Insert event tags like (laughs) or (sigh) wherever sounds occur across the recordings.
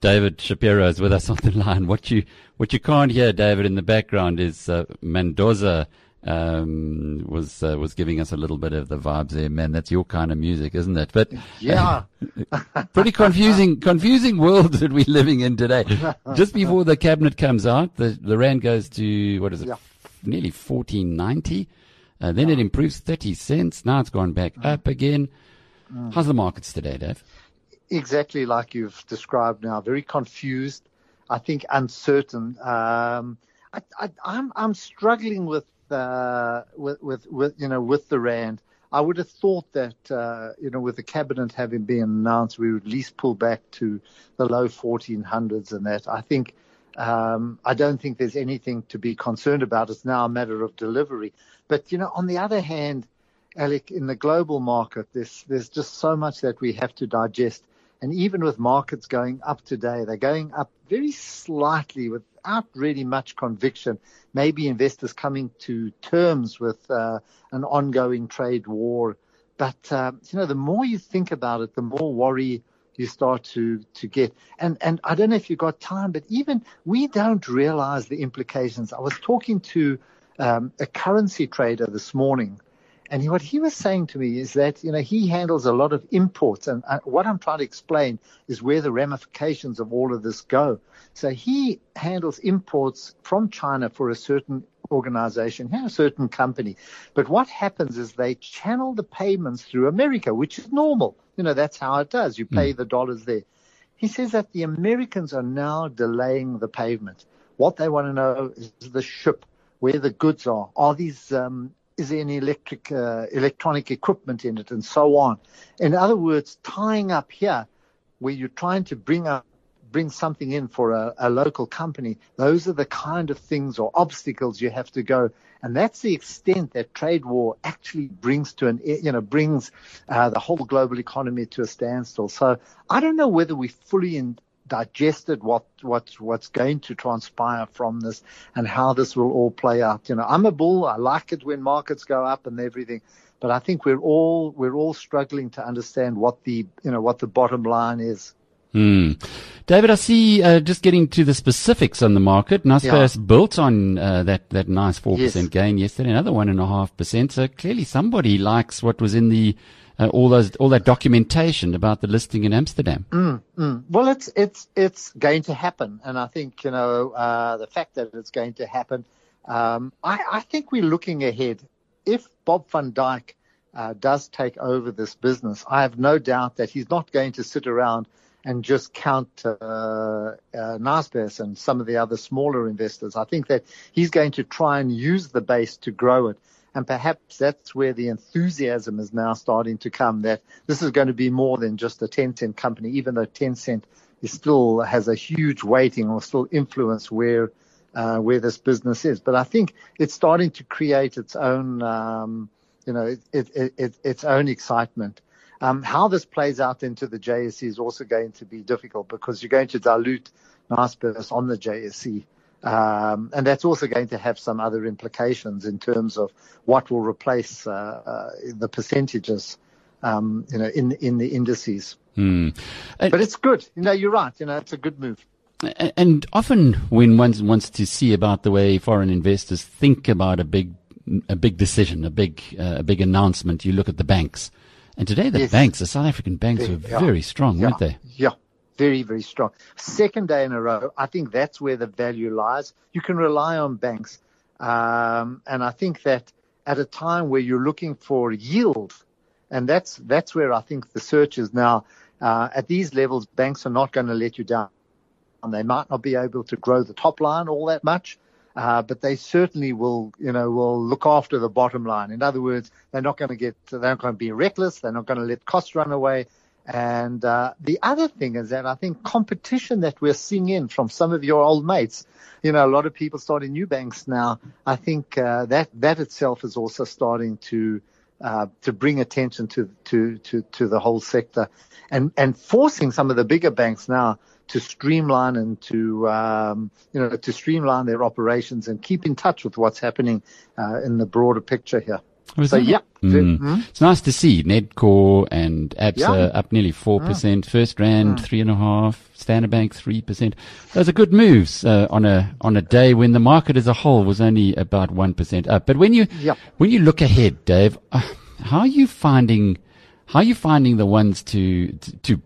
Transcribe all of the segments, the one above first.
David Shapiro is with us on the line. What you what you can't hear, David, in the background is uh, Mendoza um, was uh, was giving us a little bit of the vibes there. Man, that's your kind of music, isn't it? But yeah, (laughs) pretty confusing confusing world (laughs) that we're living in today. Just before the cabinet comes out, the the rand goes to what is it? Yeah. Nearly fourteen ninety. Uh, then it improves thirty cents. Now it's gone back up again. How's the markets today, Dave? Exactly like you've described now. Very confused. I think uncertain. Um, I, I, I'm I'm struggling with uh, with, with with you know with the rand. I would have thought that uh, you know with the cabinet having been announced, we would at least pull back to the low 1400s and that. I think um, I don't think there's anything to be concerned about. It's now a matter of delivery. But you know, on the other hand, Alec, in the global market, there's there's just so much that we have to digest. And even with markets going up today, they're going up very slightly without really much conviction. Maybe investors coming to terms with uh, an ongoing trade war. But uh, you know, the more you think about it, the more worry you start to to get. And and I don't know if you've got time, but even we don't realize the implications. I was talking to um, a currency trader this morning and what he was saying to me is that, you know, he handles a lot of imports. And uh, what I'm trying to explain is where the ramifications of all of this go. So he handles imports from China for a certain organization, a certain company. But what happens is they channel the payments through America, which is normal. You know, that's how it does. You pay mm. the dollars there. He says that the Americans are now delaying the payment. What they want to know is the ship, where the goods are. Are these um, is there any electric uh, electronic equipment in it and so on? In other words tying up here where you're trying to bring up bring something in for a, a, local company those are the kind of things or obstacles you have to go. And that's the extent that trade war actually brings to an you know brings uh, the whole global economy to a standstill. So i don't know whether we fully in, digested what what what's going to transpire from this and how this will all play out. You know, I'm a bull. I like it when markets go up and everything, but I think we're all we're all struggling to understand what the you know what the bottom line is. Hmm. David, I see, uh, just getting to the specifics on the market, Naspers yeah. built on uh, that, that nice 4% gain yesterday, another 1.5%. So clearly somebody likes what was in the uh, all those all that documentation about the listing in Amsterdam. Mm, mm. Well, it's it's it's going to happen, and I think you know uh, the fact that it's going to happen. Um, I, I, think we're looking ahead. If Bob van Dijk uh, does take over this business, I have no doubt that he's not going to sit around and just count uh, uh, Naspers and some of the other smaller investors. I think that he's going to try and use the base to grow it. And perhaps that's where the enthusiasm is now starting to come that this is going to be more than just a 10 cent company, even though Tencent is still has a huge weighting or still influence where uh, where this business is. But I think it's starting to create its own, um, you know, it, it, it, its own excitement. Um, how this plays out into the JSE is also going to be difficult because you're going to dilute Naspers on the JSE. Um, and that's also going to have some other implications in terms of what will replace uh, uh, the percentages, um, you know, in in the indices. Mm. but it's good. You know, you're right. You know, it's a good move. And often, when one wants to see about the way foreign investors think about a big a big decision, a big uh, a big announcement, you look at the banks. And today, the yes. banks, the South African banks, were yeah. very strong, yeah. weren't they? Yeah, very, very strong. Second day in a row, I think that's where the value lies. You can rely on banks. Um, and I think that at a time where you're looking for yield, and that's, that's where I think the search is now, uh, at these levels, banks are not going to let you down. And they might not be able to grow the top line all that much. Uh, but they certainly will, you know, will look after the bottom line. In other words, they're not going to get, they're not going to be reckless. They're not going to let costs run away. And uh, the other thing is that I think competition that we're seeing in from some of your old mates, you know, a lot of people starting new banks now. I think uh, that that itself is also starting to uh, to bring attention to, to to to the whole sector, and and forcing some of the bigger banks now to streamline and to um, you know to streamline their operations and keep in touch with what's happening uh, in the broader picture here. So, yeah. Mm. Mm. It's nice to see Nedcor and ABSA yeah. up nearly 4%, mm. FirstRand, mm. 3.5, Standard Bank, 3%. Those are good moves uh, on a on a day when the market as a whole was only about 1% up. But when you, yeah. when you look ahead, Dave, uh, how are you finding, how are you finding the ones to, to, to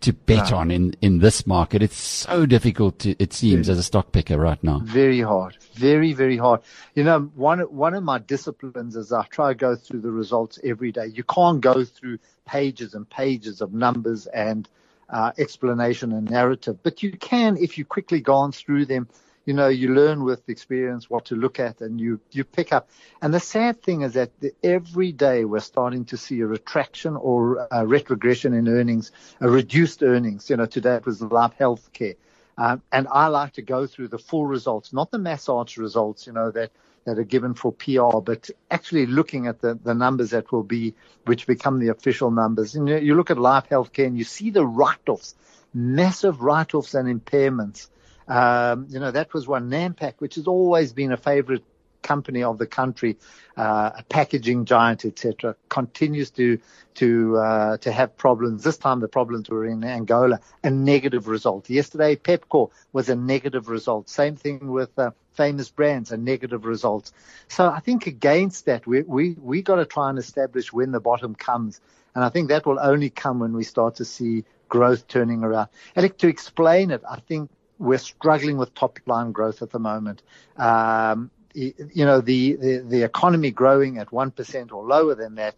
to bet no. on in, in this market. It's so difficult to, it seems, as a stock picker right now. Very hard. Very, very hard. You know, one, one of my disciplines is I try to go through the results every day. You can't go through pages and pages of numbers and uh, explanation and narrative, but you can if you quickly gone through them you know, you learn with experience what to look at and you, you pick up. And the sad thing is that the, every day we're starting to see a retraction or a retrogression in earnings, a reduced earnings. You know, today it was Life Healthcare. Um, and I like to go through the full results, not the massage results, you know, that, that are given for PR, but actually looking at the, the numbers that will be, which become the official numbers. And you, you look at Life Healthcare and you see the write-offs, massive write-offs and impairments um, you know, that was one Nampac, which has always been a favorite company of the country, uh, a packaging giant, etc., continues to to uh, to have problems. This time the problems were in Angola, a negative result. Yesterday, Pepkor was a negative result. Same thing with uh, famous brands, a negative result. So I think against that, we we we got to try and establish when the bottom comes, and I think that will only come when we start to see growth turning around. And to explain it, I think we're struggling with top line growth at the moment. Um, you know, the, the, the economy growing at 1% or lower than that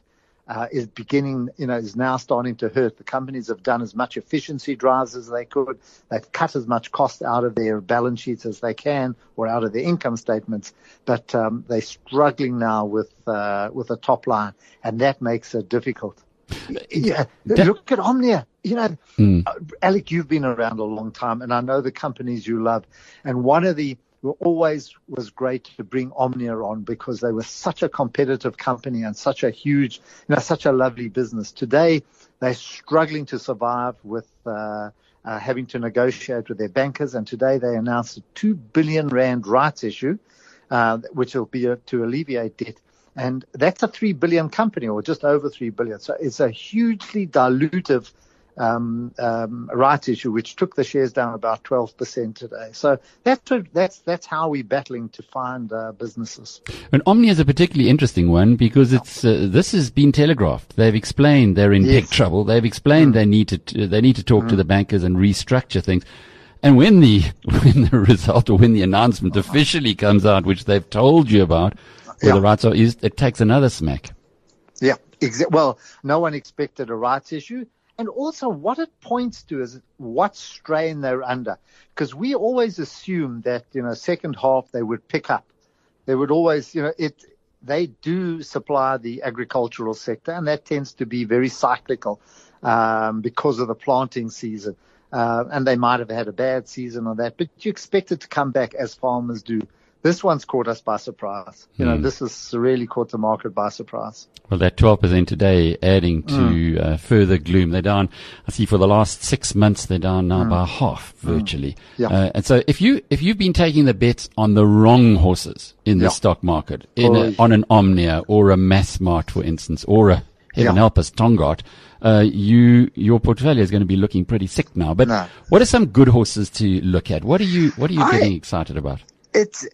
uh, is beginning, you know, is now starting to hurt. The companies have done as much efficiency drives as they could. They've cut as much cost out of their balance sheets as they can or out of their income statements, but um, they're struggling now with uh, with the top line, and that makes it difficult. Yeah, look at Omnia. You know, mm. Alec, you've been around a long time, and I know the companies you love. And one of the always was great to bring Omnia on because they were such a competitive company and such a huge, you know, such a lovely business. Today, they're struggling to survive with uh, uh, having to negotiate with their bankers. And today, they announced a two billion rand rights issue, uh, which will be a, to alleviate debt. And that's a three billion company or just over three billion. So it's a hugely dilutive um, um, rights issue, which took the shares down about 12% today. So that's that's that's how we're battling to find uh, businesses. And Omni is a particularly interesting one because it's uh, this has been telegraphed. They've explained they're in yes. big trouble. They've explained mm. they need to they need to talk mm. to the bankers and restructure things. And when the (laughs) when the result or when the announcement officially comes out, which they've told you about, where yeah. the rights are, it takes another smack. Yeah, exa- well, no one expected a rights issue. And also, what it points to is what strain they're under. Because we always assume that, you know, second half they would pick up. They would always, you know, it, they do supply the agricultural sector, and that tends to be very cyclical um, because of the planting season. Uh, and they might have had a bad season or that, but you expect it to come back as farmers do this one's caught us by surprise. You know, mm. this has really caught the market by surprise. Well, that 12% today adding to mm. uh, further gloom. They're down, I see for the last six months, they're down now mm. by half hmm. virtually. Yeah. Uh, and so if you, if you've been taking the bets on the wrong horses in the yeah. stock market, in a, on an Omnia or a Massmart, for instance, or a, heaven yeah. help us, Tongaat, uh, you, your portfolio is going to be looking pretty sick now. But no. what are some good horses to look at? What are you, what are you I, getting excited about? It's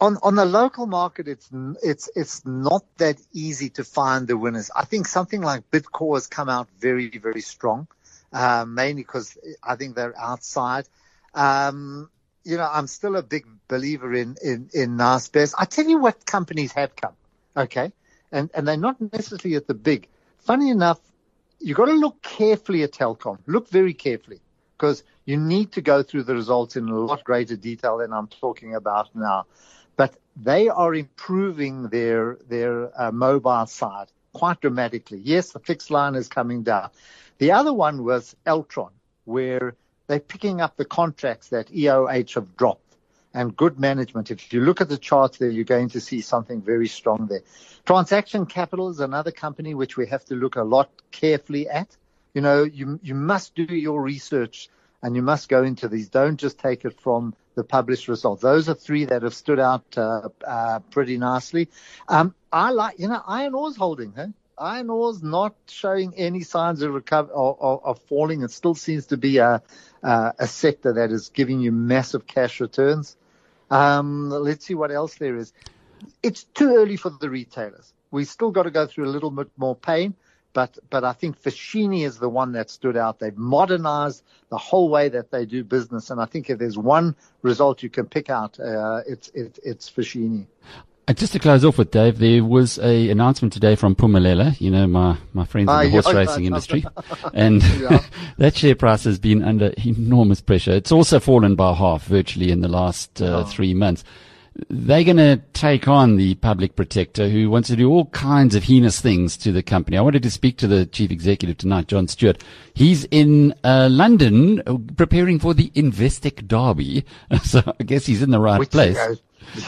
on on the local market. It's it's it's not that easy to find the winners. I think something like Bidcorp has come out very very strong, uh, mainly because I think they're outside. Um, you know, I'm still a big believer in in in Naspers. I tell you what companies have come, okay, and and they're not necessarily at the big. Funny enough, you've got to look carefully at Telkom. Look very carefully because you need to go through the results in a lot greater detail than I'm talking about now. But they are improving their their uh, mobile side quite dramatically. Yes, the fixed line is coming down. The other one was Altron, where they're picking up the contracts that EOH have dropped and good management. If you look at the charts there, you're going to see something very strong there. Transaction Capital is another company which we have to look a lot carefully at. You know, you you must do your research and you must go into these. Don't just take it from the published results. Those are three that have stood out uh, uh, pretty nicely. Um, I like, you know, iron ore's holding. Huh? Iron ore's not showing any signs of recover of, of, falling. It still seems to be a uh, a sector that is giving you massive cash returns. Um, let's see what else there is. It's too early for the retailers. We still got to go through a little bit more pain. But but I think Foschini is the one that stood out. They've modernized the whole way that they do business, and I think if there's one result you can pick out, uh, it's it, it's Foschini. Uh, just to close off with Dave, there was a announcement today from Phumelela, you know, my, my friends in the uh, horse yeah, racing industry. (laughs) and (laughs) that share price has been under enormous pressure. It's also fallen by half virtually in the last uh, oh. three months they're going to take on the public protector who wants to do all kinds of heinous things to the company. I wanted to speak to the chief executive tonight, John Stewart. He's in uh, London uh, preparing for the Investec Derby. (laughs) So I guess he's in the right Which place.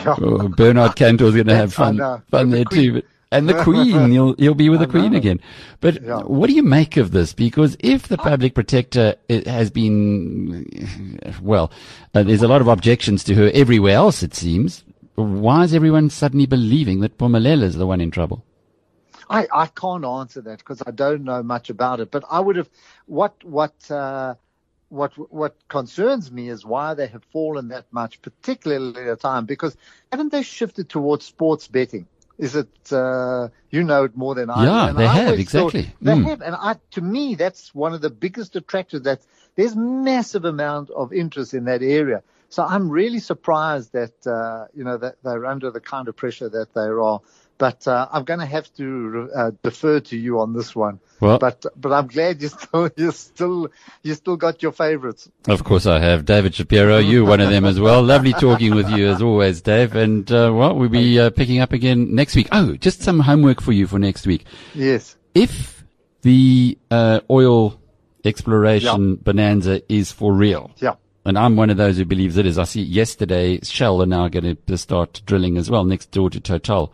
oh, Bernard Kantor's going (laughs) to have fun, fun there too. But, and the (laughs) Queen, you'll you'll be with the Queen again. But yeah. what do you make of this? Because if the public protector has been, well, uh, there's a lot of objections to her everywhere else. It seems. Why is everyone suddenly believing that Phumelela is the one in trouble? I, I can't answer that because I don't know much about it. But I would have what what uh, what what concerns me is why they have fallen that much, particularly at a time because haven't they shifted towards sports betting? Is it uh, you know it more than I? Yeah, they I have exactly. They mm. have, and I, to me, that's one of the biggest attractors. That there's massive amount of interest in that area. So I'm really surprised that uh, you know that they're under the kind of pressure that they are. But uh, I'm going to have to uh, defer to you on this one. Well, but but I'm glad you still (laughs) you still you still got your favourites. Of course I have, David Shapiro. You one of them as well. Lovely talking with you as always, Dave. And uh, well, we'll be uh, picking up again next week. Oh, just some homework for you for next week. Yes. If the uh, oil exploration yeah. bonanza is for real. Yeah. And I'm one of those who believes it is. I see yesterday Shell are now going to start drilling as well next door to Total.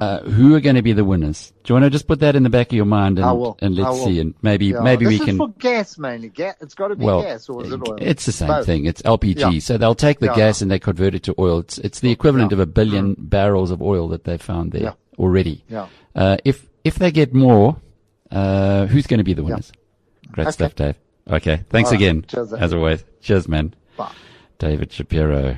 Uh, who are going to be the winners? Do you want to just put that in the back of your mind and, and let's see, and maybe yeah. maybe we can. for gas mainly. Gas. It's got to be well, gas, or is it oil? It's the same Both. thing. It's LPG. Yeah. So they'll take the yeah. gas and they convert it to oil. It's it's the equivalent of a billion mm. barrels of oil that they've found there already. Yeah. Uh, if if they get more, uh, who's going to be the winners? Great okay. stuff, Dave. Okay. Thanks again, Cheers, as always. Cheers, man. Bye. David Shapiro.